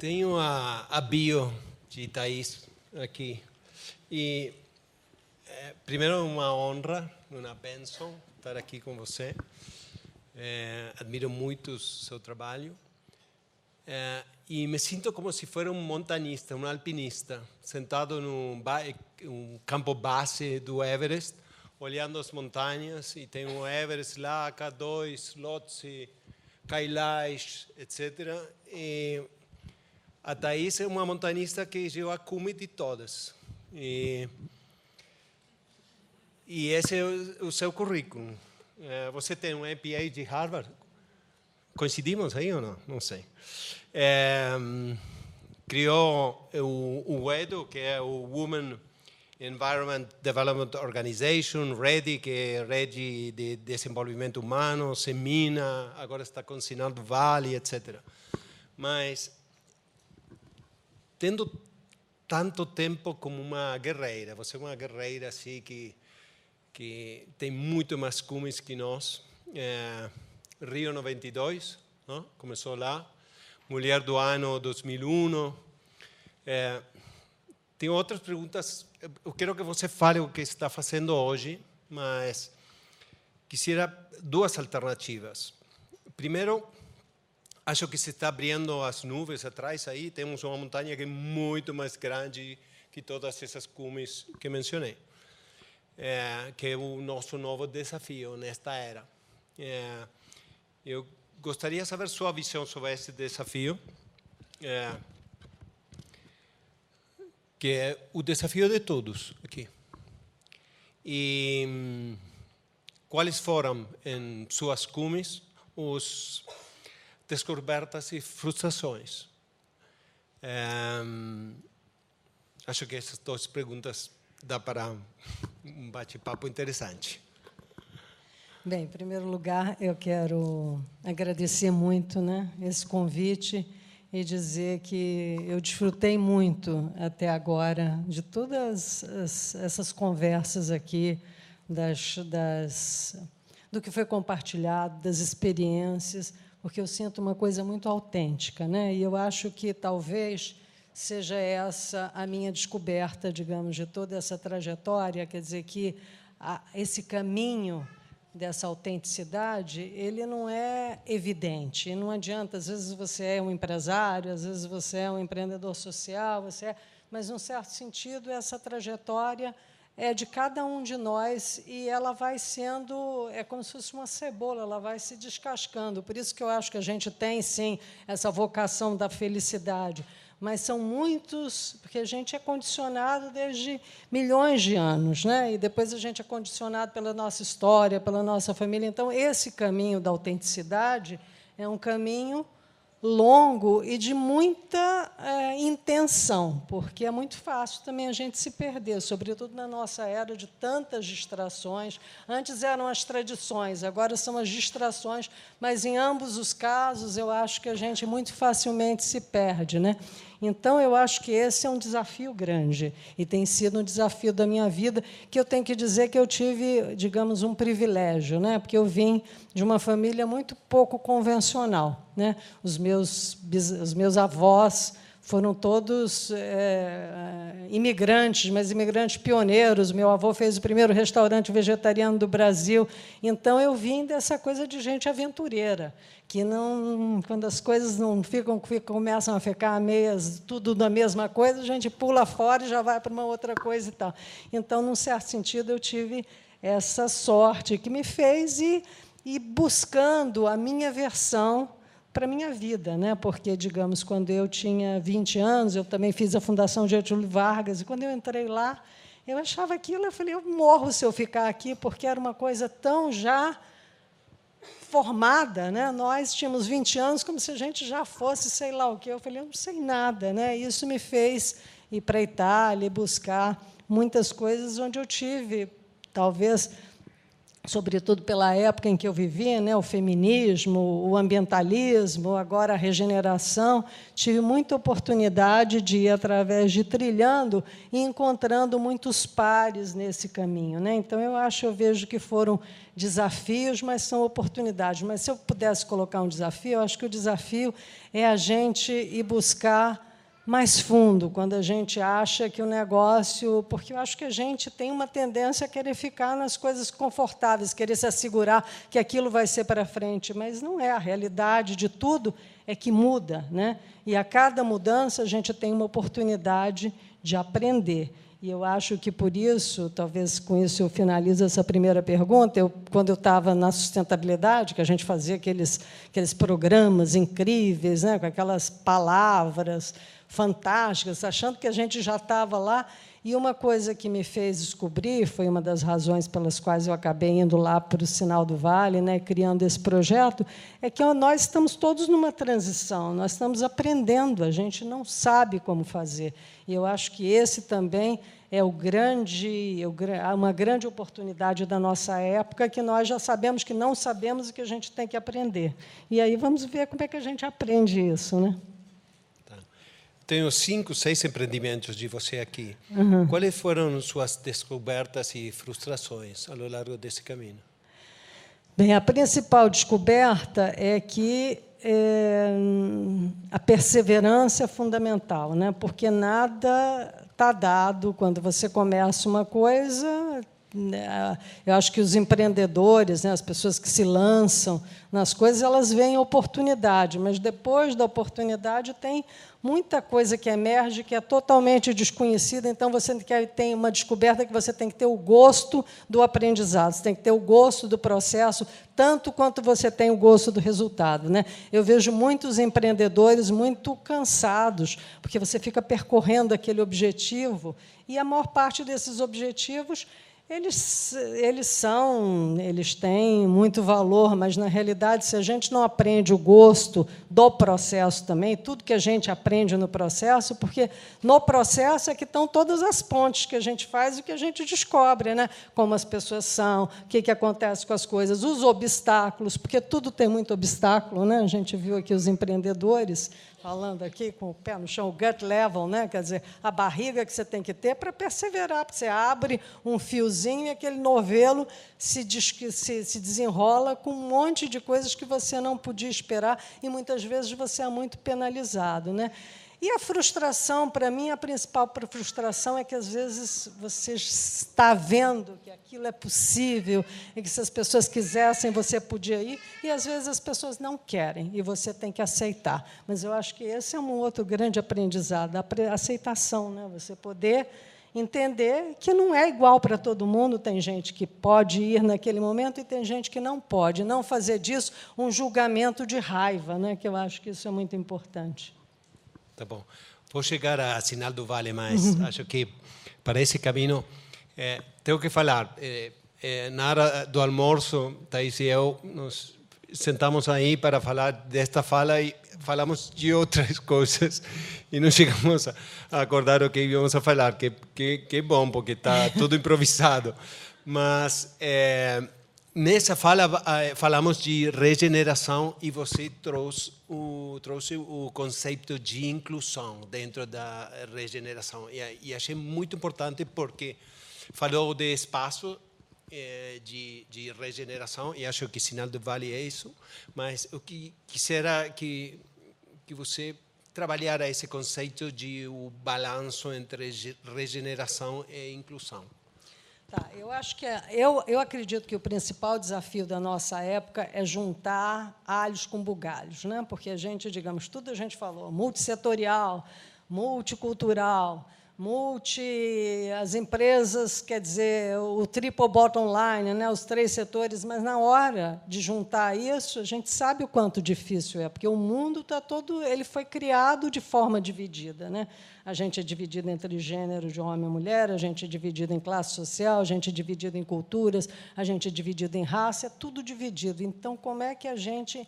Tenho a, a bio de Thaís aqui. E, é, primeiro, uma honra, uma bênção estar aqui com você. É, admiro muito o seu trabalho. É, e me sinto como se fosse um montanista, um alpinista, sentado num um campo base do Everest, olhando as montanhas, e tem o Everest lá, K2, Lhotse, Kailash, etc. E a Thais é uma montanista que chegou a cume de todas. E, esse é o, o seu currículo. Você tem um MBA de Harvard? Coincidimos aí ou não? Não sei. É, criou o, o EDO, que é o Women Environment Development Organization, REDI, que é Rede de Desenvolvimento Humano, Semina, agora está com Sinal do Vale, etc. Mas tendo tanto tempo como uma guerreira. Você é uma guerreira assim que que tem muito mais cumes que nós. É, Rio 92, não? começou lá. Mulher do ano 2001. É, tem outras perguntas. Eu quero que você fale o que está fazendo hoje, mas quisiera duas alternativas. Primeiro, acho que se está abrindo as nuvens atrás aí, temos uma montanha que é muito mais grande que todas essas cumes que mencionei, é, que é o nosso novo desafio nesta era. É, eu gostaria de saber sua visão sobre esse desafio, é, que é o desafio de todos aqui. E hum, quais foram, em suas cumes, os descobertas e frustrações. É, acho que essas duas perguntas dá para um bate-papo interessante. Bem, em primeiro lugar, eu quero agradecer muito né, esse convite e dizer que eu desfrutei muito até agora de todas as, essas conversas aqui, das, das, do que foi compartilhado, das experiências porque eu sinto uma coisa muito autêntica, né? E eu acho que talvez seja essa a minha descoberta, digamos, de toda essa trajetória, quer dizer que a, esse caminho dessa autenticidade, ele não é evidente. Não adianta, às vezes você é um empresário, às vezes você é um empreendedor social, você é, mas, num certo sentido, essa trajetória é de cada um de nós e ela vai sendo, é como se fosse uma cebola, ela vai se descascando. Por isso que eu acho que a gente tem, sim, essa vocação da felicidade. Mas são muitos, porque a gente é condicionado desde milhões de anos, né? e depois a gente é condicionado pela nossa história, pela nossa família. Então, esse caminho da autenticidade é um caminho longo e de muita é, intenção, porque é muito fácil também a gente se perder, sobretudo na nossa era de tantas distrações. Antes eram as tradições, agora são as distrações, mas em ambos os casos eu acho que a gente muito facilmente se perde, né? Então, eu acho que esse é um desafio grande e tem sido um desafio da minha vida que eu tenho que dizer que eu tive, digamos, um privilégio, né? porque eu vim de uma família muito pouco convencional. Né? Os, meus, os meus avós foram todos é, imigrantes, mas imigrantes pioneiros. Meu avô fez o primeiro restaurante vegetariano do Brasil. Então eu vim dessa coisa de gente aventureira, que não, quando as coisas não ficam, começam a ficar meias, tudo da mesma coisa, a gente pula fora e já vai para uma outra coisa e tal. Então, num certo sentido, eu tive essa sorte que me fez ir, ir buscando a minha versão para a minha vida, né? porque, digamos, quando eu tinha 20 anos, eu também fiz a Fundação Getúlio Vargas, e quando eu entrei lá, eu achava aquilo, eu falei, eu morro se eu ficar aqui, porque era uma coisa tão já formada, né? Nós tínhamos 20 anos como se a gente já fosse sei lá o quê. Eu falei, eu não sei nada, né? Isso me fez ir para Itália buscar muitas coisas onde eu tive, talvez, sobretudo pela época em que eu vivia, né, o feminismo, o ambientalismo, agora a regeneração, tive muita oportunidade de ir através de trilhando e encontrando muitos pares nesse caminho, né? Então eu acho, eu vejo que foram desafios, mas são oportunidades. Mas se eu pudesse colocar um desafio, eu acho que o desafio é a gente ir buscar mais fundo, quando a gente acha que o negócio. Porque eu acho que a gente tem uma tendência a querer ficar nas coisas confortáveis, querer se assegurar que aquilo vai ser para frente, mas não é. A realidade de tudo é que muda. Né? E a cada mudança a gente tem uma oportunidade de aprender. E eu acho que por isso, talvez com isso eu finalizo essa primeira pergunta. Eu, quando eu estava na sustentabilidade, que a gente fazia aqueles, aqueles programas incríveis, né, com aquelas palavras fantásticas, achando que a gente já estava lá. E uma coisa que me fez descobrir, foi uma das razões pelas quais eu acabei indo lá para o Sinal do Vale, né, criando esse projeto, é que nós estamos todos numa transição, nós estamos aprendendo, a gente não sabe como fazer. E eu acho que esse também é o grande, uma grande oportunidade da nossa época, que nós já sabemos que não sabemos e que a gente tem que aprender. E aí vamos ver como é que a gente aprende isso. Né? Tenho cinco, seis empreendimentos de você aqui. Uhum. Quais foram suas descobertas e frustrações ao longo desse caminho? Bem, a principal descoberta é que é, a perseverança é fundamental, né? porque nada está dado. Quando você começa uma coisa, eu acho que os empreendedores, né, as pessoas que se lançam nas coisas, elas veem oportunidade, mas depois da oportunidade tem muita coisa que emerge que é totalmente desconhecida. Então você tem uma descoberta que você tem que ter o gosto do aprendizado, você tem que ter o gosto do processo, tanto quanto você tem o gosto do resultado. Né? Eu vejo muitos empreendedores muito cansados, porque você fica percorrendo aquele objetivo e a maior parte desses objetivos eles, eles são, eles têm muito valor, mas na realidade, se a gente não aprende o gosto do processo também, tudo que a gente aprende no processo, porque no processo é que estão todas as pontes que a gente faz e que a gente descobre, né? como as pessoas são, o que, que acontece com as coisas, os obstáculos, porque tudo tem muito obstáculo, né? A gente viu aqui os empreendedores falando aqui com o pé no chão, o gut level, né? quer dizer, a barriga que você tem que ter para perseverar, porque você abre um fiozinho e aquele novelo se, se, se desenrola com um monte de coisas que você não podia esperar e muitas vezes você é muito penalizado. Né? E a frustração, para mim, a principal frustração é que, às vezes, você está vendo que aquilo é possível e que, se as pessoas quisessem, você podia ir, e, às vezes, as pessoas não querem e você tem que aceitar. Mas eu acho que esse é um outro grande aprendizado, a aceitação, né? você poder entender que não é igual para todo mundo. Tem gente que pode ir naquele momento e tem gente que não pode. Não fazer disso um julgamento de raiva, né? que eu acho que isso é muito importante. Tá bom. Vou chegar a Sinal do Vale, mas uhum. acho que para esse caminho é, tenho que falar. É, é, na hora do almoço, Thais e eu nos sentamos aí para falar desta fala e falamos de outras coisas e não chegamos a acordar o que íamos a falar, que, que, que bom, porque está tudo improvisado. Mas é, Nessa fala eh, falamos de regeneração e você trouxe o, trouxe o conceito de inclusão dentro da regeneração. E, e achei muito importante porque falou de espaço eh, de, de, regeneração e acho que Sinal do Vale é isso, mas o que quisera que, que você trabalhar esse conceito de o balanço entre regeneração e inclusão. Tá, eu acho que é, eu, eu acredito que o principal desafio da nossa época é juntar alhos com bugalhos, né? Porque a gente, digamos, tudo a gente falou, multissetorial, multicultural, multi, as empresas, quer dizer, o triple bottom line, né, os três setores, mas na hora de juntar isso, a gente sabe o quanto difícil é, porque o mundo está todo, ele foi criado de forma dividida, né? A gente é dividido entre gênero de homem e mulher, a gente é dividido em classe social, a gente é dividido em culturas, a gente é dividido em raça, é tudo dividido. Então, como é que a gente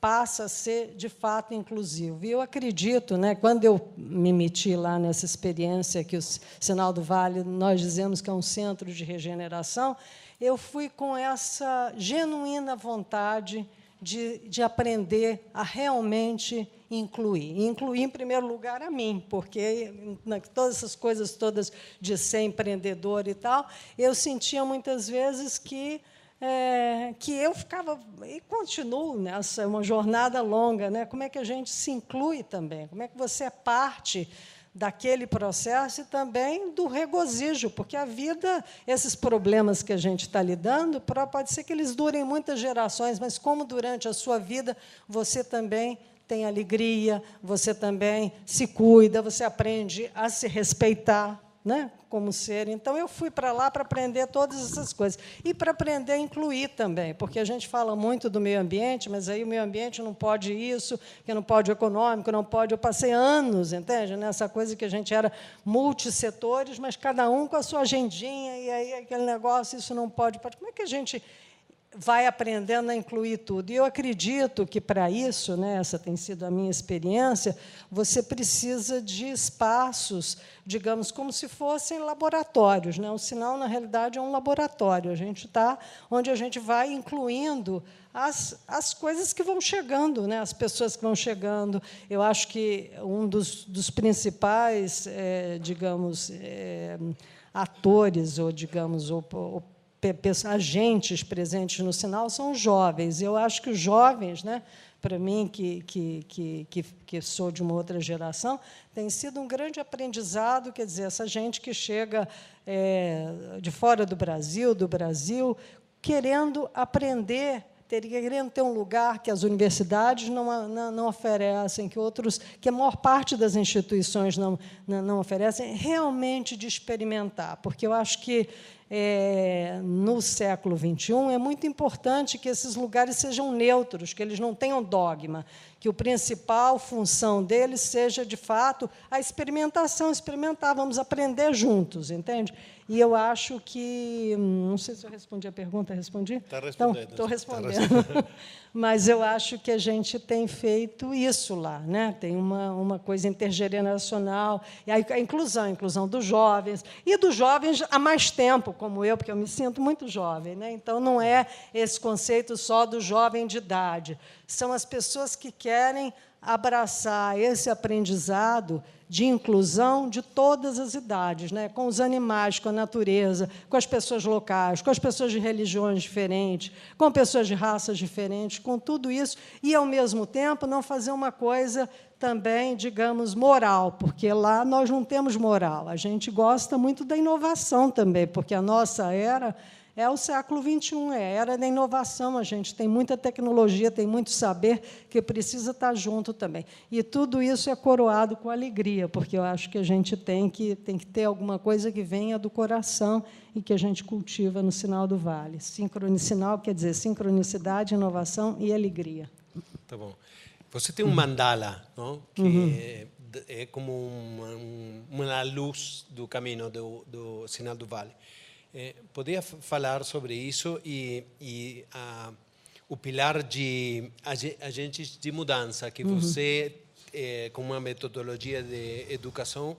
passa a ser de fato inclusivo. E eu acredito, né, quando eu me meti lá nessa experiência que o Sinal do Vale nós dizemos que é um centro de regeneração, eu fui com essa genuína vontade de, de aprender a realmente incluir. incluir, em primeiro lugar, a mim, porque na, todas essas coisas todas de ser empreendedor e tal, eu sentia muitas vezes que é, que eu ficava e continuo nessa uma jornada longa, né? Como é que a gente se inclui também? Como é que você é parte daquele processo e também do regozijo, porque a vida, esses problemas que a gente está lidando, pode ser que eles durem muitas gerações, mas como durante a sua vida você também tem alegria, você também se cuida, você aprende a se respeitar, né, como ser. Então, eu fui para lá para aprender todas essas coisas. E para aprender a incluir também, porque a gente fala muito do meio ambiente, mas aí o meio ambiente não pode isso, que não pode econômico, não pode. Eu passei anos, entende? Nessa coisa que a gente era multissetores, mas cada um com a sua agendinha, e aí aquele negócio, isso não pode. Como é que a gente vai aprendendo a incluir tudo. E eu acredito que, para isso, né, essa tem sido a minha experiência, você precisa de espaços, digamos, como se fossem laboratórios. Né? O sinal, na realidade, é um laboratório. A gente está onde a gente vai incluindo as, as coisas que vão chegando, né? as pessoas que vão chegando. Eu acho que um dos, dos principais, é, digamos, é, atores, ou, digamos, ou agentes presentes no sinal são jovens. Eu acho que os jovens, né, para mim, que, que, que, que, sou de uma outra geração, tem sido um grande aprendizado. Quer dizer, essa gente que chega é, de fora do Brasil, do Brasil, querendo aprender querendo ter um lugar que as universidades não, não, não, oferecem, que outros, que a maior parte das instituições não, não oferecem, realmente de experimentar, porque eu acho que é, no século XXI, é muito importante que esses lugares sejam neutros, que eles não tenham dogma, que a principal função deles seja, de fato, a experimentação, experimentar, vamos aprender juntos, entende? E eu acho que. Não sei se eu respondi a pergunta, respondi? Está respondendo. Então, estou respondendo. Tá respondendo. Mas eu acho que a gente tem feito isso lá. Né? Tem uma, uma coisa intergeracional, e a inclusão, a inclusão dos jovens, e dos jovens há mais tempo, como eu, porque eu me sinto muito jovem. Né? Então, não é esse conceito só do jovem de idade. São as pessoas que querem abraçar esse aprendizado de inclusão de todas as idades, né? com os animais, com a natureza, com as pessoas locais, com as pessoas de religiões diferentes, com pessoas de raças diferentes, com tudo isso, e, ao mesmo tempo, não fazer uma coisa também, digamos, moral, porque lá nós não temos moral. A gente gosta muito da inovação também, porque a nossa era é o século XXI, é a era da inovação. A gente tem muita tecnologia, tem muito saber que precisa estar junto também. E tudo isso é coroado com alegria, porque eu acho que a gente tem que, tem que ter alguma coisa que venha do coração e que a gente cultiva no sinal do vale. Sincronicinal quer dizer sincronicidade, inovação e alegria. Tá bom. Você tem um mandala, não? que uhum. é, é, como uma, uma luz do caminho do, do sinal do vale. Eh, podia falar sobre isso e, e o pilar de agentes de mudança que uhum. você, eh, com uma metodologia de educação,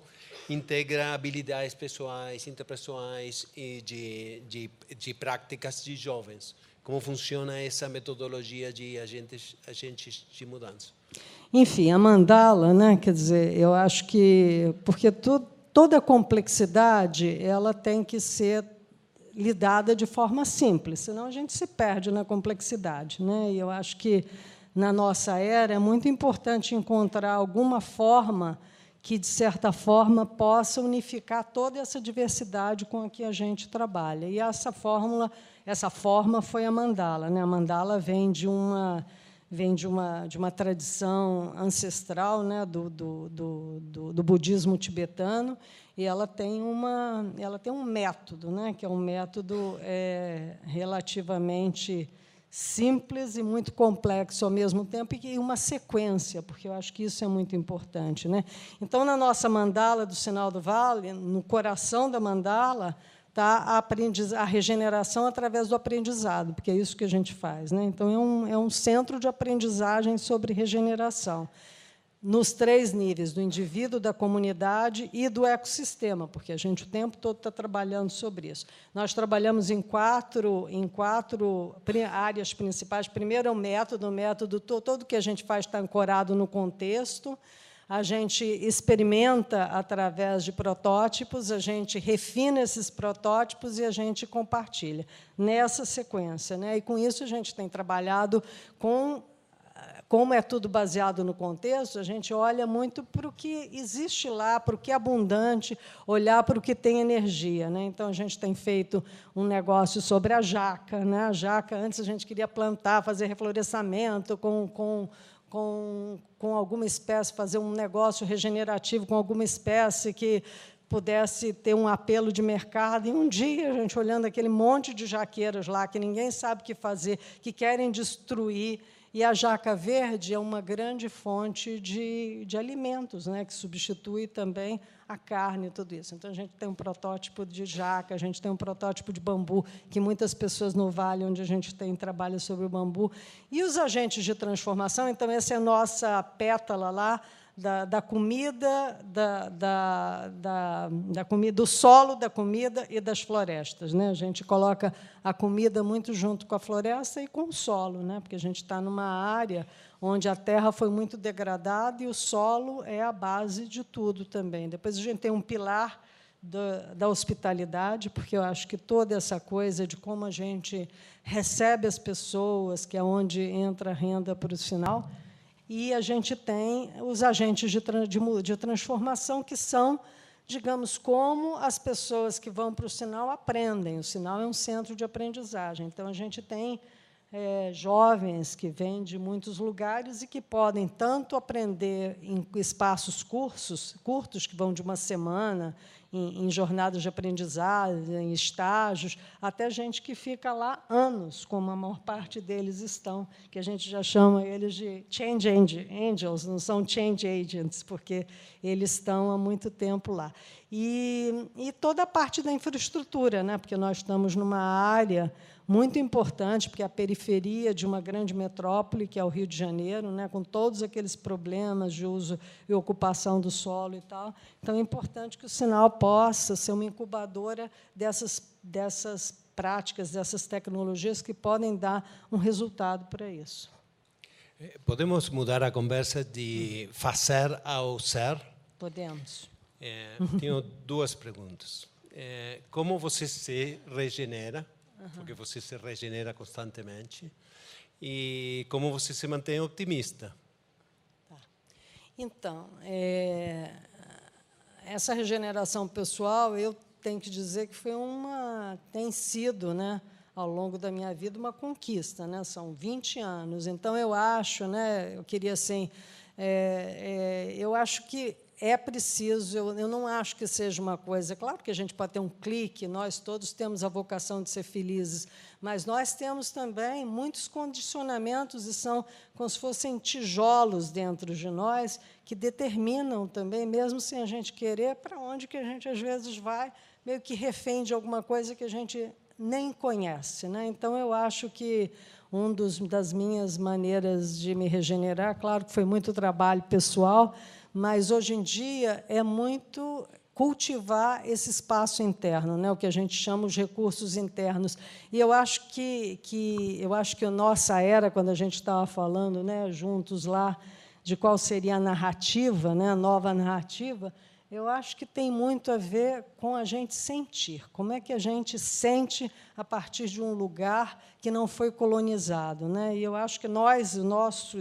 integra habilidades pessoais, interpessoais e de, de, de práticas de jovens. Como funciona essa metodologia de agentes, agentes de mudança? Enfim, a mandala, né? Quer dizer, eu acho que porque tu, toda a complexidade ela tem que ser lidada de forma simples, senão a gente se perde na complexidade. Né? E eu acho que, na nossa era, é muito importante encontrar alguma forma que, de certa forma, possa unificar toda essa diversidade com a que a gente trabalha. E essa fórmula, essa forma foi a mandala. Né? A mandala vem de uma vem de uma, de uma tradição ancestral né, do, do, do, do budismo tibetano, e ela tem, uma, ela tem um método, né, que é um método é, relativamente simples e muito complexo ao mesmo tempo, e uma sequência, porque eu acho que isso é muito importante. Né? Então, na nossa mandala do Sinal do Vale, no coração da mandala, está a, a regeneração através do aprendizado, porque é isso que a gente faz. Né? Então, é um, é um centro de aprendizagem sobre regeneração nos três níveis, do indivíduo, da comunidade e do ecossistema, porque a gente o tempo todo está trabalhando sobre isso. Nós trabalhamos em quatro, em quatro áreas principais. Primeiro é o método, o método, todo que a gente faz está ancorado no contexto, a gente experimenta através de protótipos, a gente refina esses protótipos e a gente compartilha nessa sequência. Né? E, com isso, a gente tem trabalhado com como é tudo baseado no contexto, a gente olha muito para o que existe lá, para o que é abundante, olhar para o que tem energia. Né? Então, a gente tem feito um negócio sobre a jaca. Né? A jaca, antes a gente queria plantar, fazer reflorescimento com, com, com, com alguma espécie, fazer um negócio regenerativo com alguma espécie que pudesse ter um apelo de mercado. E um dia, a gente olhando aquele monte de jaqueiras lá, que ninguém sabe o que fazer, que querem destruir e a jaca verde é uma grande fonte de, de alimentos, né, que substitui também a carne e tudo isso. Então, a gente tem um protótipo de jaca, a gente tem um protótipo de bambu, que muitas pessoas no Vale, onde a gente tem trabalho sobre o bambu. E os agentes de transformação, então, essa é a nossa pétala lá, da, da comida, da, da, da, da, comida, do solo da comida e das florestas. Né? A gente coloca a comida muito junto com a floresta e com o solo, né? porque a gente está numa área onde a terra foi muito degradada e o solo é a base de tudo também. Depois a gente tem um pilar da, da hospitalidade, porque eu acho que toda essa coisa de como a gente recebe as pessoas, que é onde entra a renda para o sinal, e a gente tem os agentes de, de, de transformação, que são, digamos, como as pessoas que vão para o sinal aprendem. O sinal é um centro de aprendizagem. Então, a gente tem é, jovens que vêm de muitos lugares e que podem tanto aprender em espaços cursos, curtos, que vão de uma semana, em, em jornadas de aprendizagem, em estágios, até gente que fica lá anos, como a maior parte deles estão, que a gente já chama eles de change angels, não são change agents, porque eles estão há muito tempo lá. E, e toda a parte da infraestrutura, né? porque nós estamos numa área muito importante, porque a periferia de uma grande metrópole, que é o Rio de Janeiro, né, com todos aqueles problemas de uso e ocupação do solo e tal. Então, é importante que o sinal possa ser uma incubadora dessas, dessas práticas, dessas tecnologias que podem dar um resultado para isso. Eh, podemos mudar a conversa de fazer ao ser? Podemos. É, tenho duas perguntas. É, como você se regenera? Uhum. porque você se regenera constantemente. E como você se mantém otimista? Tá. Então, é, essa regeneração pessoal, eu tenho que dizer que foi uma, tem sido, né, ao longo da minha vida, uma conquista, né? São 20 anos. Então, eu acho, né, eu queria assim, é, é, eu acho que é preciso, eu, eu não acho que seja uma coisa. Claro que a gente pode ter um clique, nós todos temos a vocação de ser felizes, mas nós temos também muitos condicionamentos e são como se fossem tijolos dentro de nós que determinam também, mesmo sem a gente querer, para onde que a gente às vezes vai, meio que refém de alguma coisa que a gente nem conhece. Né? Então, eu acho que um dos, das minhas maneiras de me regenerar, claro que foi muito trabalho pessoal, mas hoje em dia é muito cultivar esse espaço interno, né, o que a gente chama os recursos internos. E eu acho que, que eu acho que a nossa era, quando a gente estava falando, né, juntos lá, de qual seria a narrativa, né, a nova narrativa, eu acho que tem muito a ver com a gente sentir. Como é que a gente sente a partir de um lugar que não foi colonizado, né? E eu acho que nós, o nosso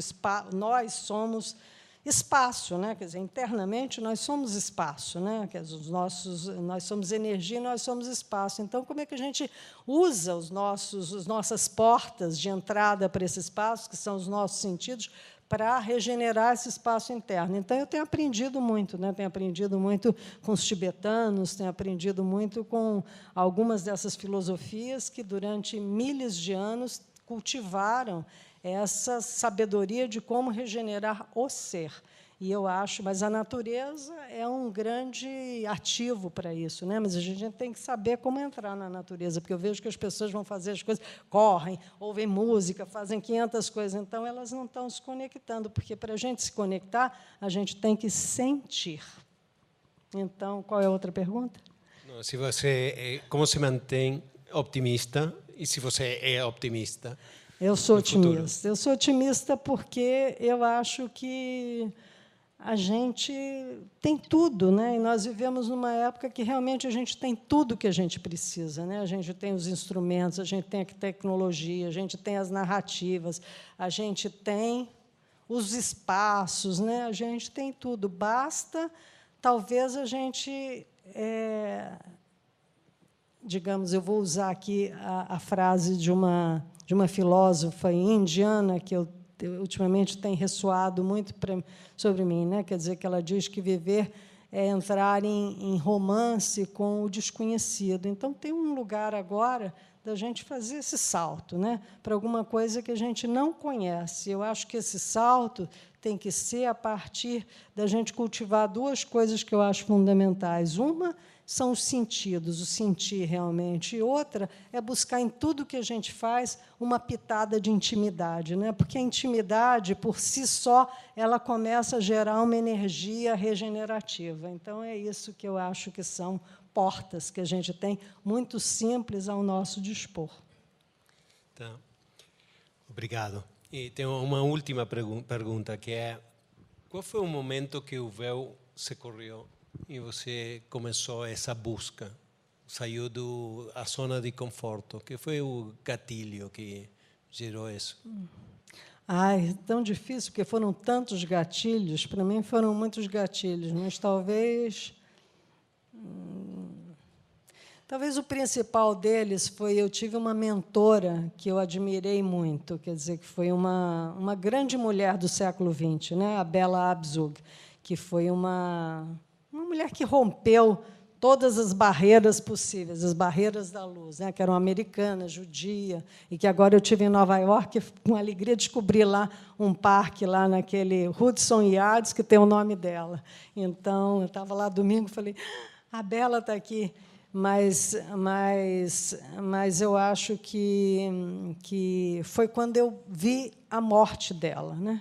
nós somos espaço, né? Quer dizer, internamente nós somos espaço, né? Quer dizer, os nossos, nós somos energia, nós somos espaço. Então, como é que a gente usa os nossos, as nossas portas de entrada para esse espaço, que são os nossos sentidos, para regenerar esse espaço interno? Então, eu tenho aprendido muito, né? Tenho aprendido muito com os tibetanos, tenho aprendido muito com algumas dessas filosofias que durante milhares de anos cultivaram essa sabedoria de como regenerar o ser. E eu acho, mas a natureza é um grande ativo para isso, né? Mas a gente tem que saber como entrar na natureza, porque eu vejo que as pessoas vão fazer as coisas, correm, ouvem música, fazem 500 coisas, então elas não estão se conectando, porque para a gente se conectar, a gente tem que sentir. Então, qual é a outra pergunta? Não, se você, é, como se mantém optimista e se você é optimista? Eu sou otimista. Eu sou otimista porque eu acho que a gente tem tudo, né? E nós vivemos numa época que realmente a gente tem tudo que a gente precisa, né? A gente tem os instrumentos, a gente tem a tecnologia, a gente tem as narrativas, a gente tem os espaços, né? A gente tem tudo. Basta, talvez a gente, é, digamos, eu vou usar aqui a, a frase de uma de uma filósofa indiana que eu ultimamente tem ressoado muito sobre mim, né? Quer dizer que ela diz que viver é entrar em, em romance com o desconhecido. Então tem um lugar agora da gente fazer esse salto, né? Para alguma coisa que a gente não conhece. Eu acho que esse salto tem que ser a partir da gente cultivar duas coisas que eu acho fundamentais. Uma são os sentidos, o sentir realmente. E outra é buscar em tudo que a gente faz uma pitada de intimidade, né? Porque a intimidade por si só ela começa a gerar uma energia regenerativa. Então é isso que eu acho que são portas que a gente tem muito simples ao nosso dispor. Tá. Obrigado. E tenho uma última pergunta que é qual foi o momento que o véu se correu e você começou essa busca, saiu da zona de conforto. que foi o gatilho que gerou isso? Ai, tão difícil, porque foram tantos gatilhos. Para mim foram muitos gatilhos, mas talvez. Hum, talvez o principal deles foi eu tive uma mentora que eu admirei muito, quer dizer, que foi uma, uma grande mulher do século XX, né? a Bela Abzug, que foi uma uma mulher que rompeu todas as barreiras possíveis, as barreiras da luz, né, que eram americana, judia, e que agora eu tive em Nova York, com alegria descobri lá um parque lá naquele Hudson Yards que tem o nome dela. Então, eu estava lá domingo, falei: ah, "A Bela está aqui". Mas, mas, mas eu acho que que foi quando eu vi a morte dela, né?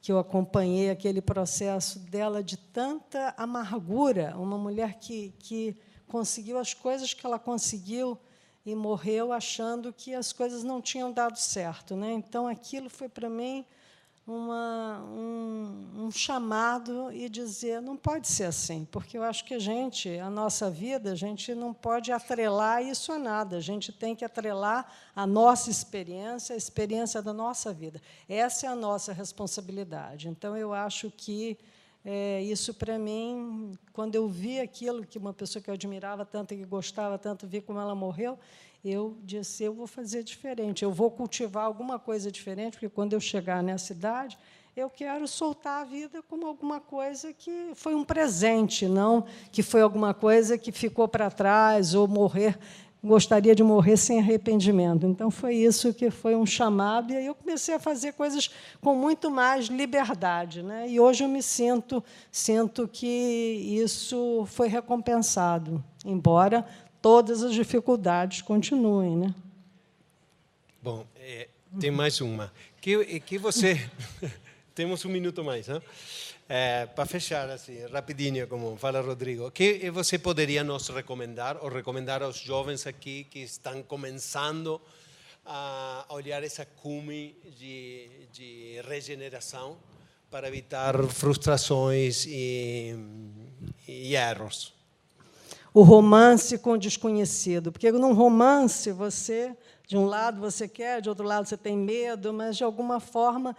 Que eu acompanhei aquele processo dela de tanta amargura, uma mulher que, que conseguiu as coisas que ela conseguiu e morreu achando que as coisas não tinham dado certo. Né? Então, aquilo foi para mim uma, um, um, chamado e dizer não pode ser assim, porque eu acho que a gente, a nossa vida, a gente não pode atrelar isso a nada. A gente tem que atrelar a nossa experiência, a experiência da nossa vida. Essa é a nossa responsabilidade. Então eu acho que é, isso para mim, quando eu vi aquilo que uma pessoa que eu admirava tanto que gostava tanto, vi como ela morreu, eu disse, eu vou fazer diferente, eu vou cultivar alguma coisa diferente, porque quando eu chegar nessa idade, eu quero soltar a vida como alguma coisa que foi um presente, não que foi alguma coisa que ficou para trás ou morrer gostaria de morrer sem arrependimento. Então foi isso que foi um chamado e aí eu comecei a fazer coisas com muito mais liberdade, né? E hoje eu me sinto sinto que isso foi recompensado, embora todas as dificuldades continuem, né? Bom, é, tem mais uma. Que, que você temos um minuto mais, né? É, para fechar assim, rapidinho, como fala Rodrigo, que você poderia nos recomendar ou recomendar aos jovens aqui que estão começando a olhar essa cume de, de regeneração para evitar frustrações e, e erros? o romance com o desconhecido. Porque num romance, você, de um lado você quer, de outro lado você tem medo, mas, de alguma forma,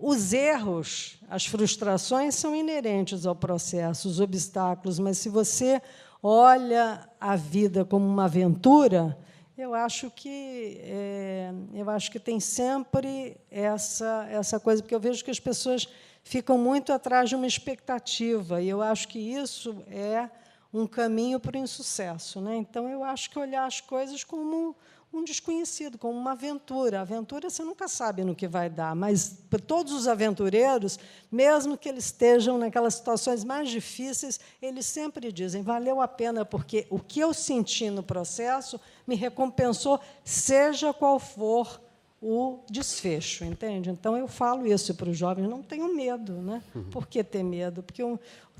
os erros, as frustrações são inerentes ao processo, os obstáculos, mas se você olha a vida como uma aventura, eu acho que é, eu acho que tem sempre essa essa coisa porque eu vejo que as pessoas ficam muito atrás de uma expectativa e eu acho que isso é um caminho para o insucesso. Né? Então, eu acho que olhar as coisas como um desconhecido, como uma aventura. A aventura você nunca sabe no que vai dar, mas todos os aventureiros, mesmo que eles estejam naquelas situações mais difíceis, eles sempre dizem: valeu a pena, porque o que eu senti no processo me recompensou, seja qual for o desfecho, entende? Então eu falo isso para os jovens: não tenham medo, né? Por que ter medo? Porque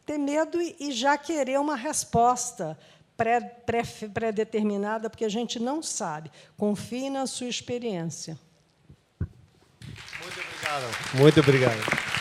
ter medo e já querer uma resposta pré-determinada, pré, porque a gente não sabe. Confie na sua experiência. Muito obrigado. Muito obrigado.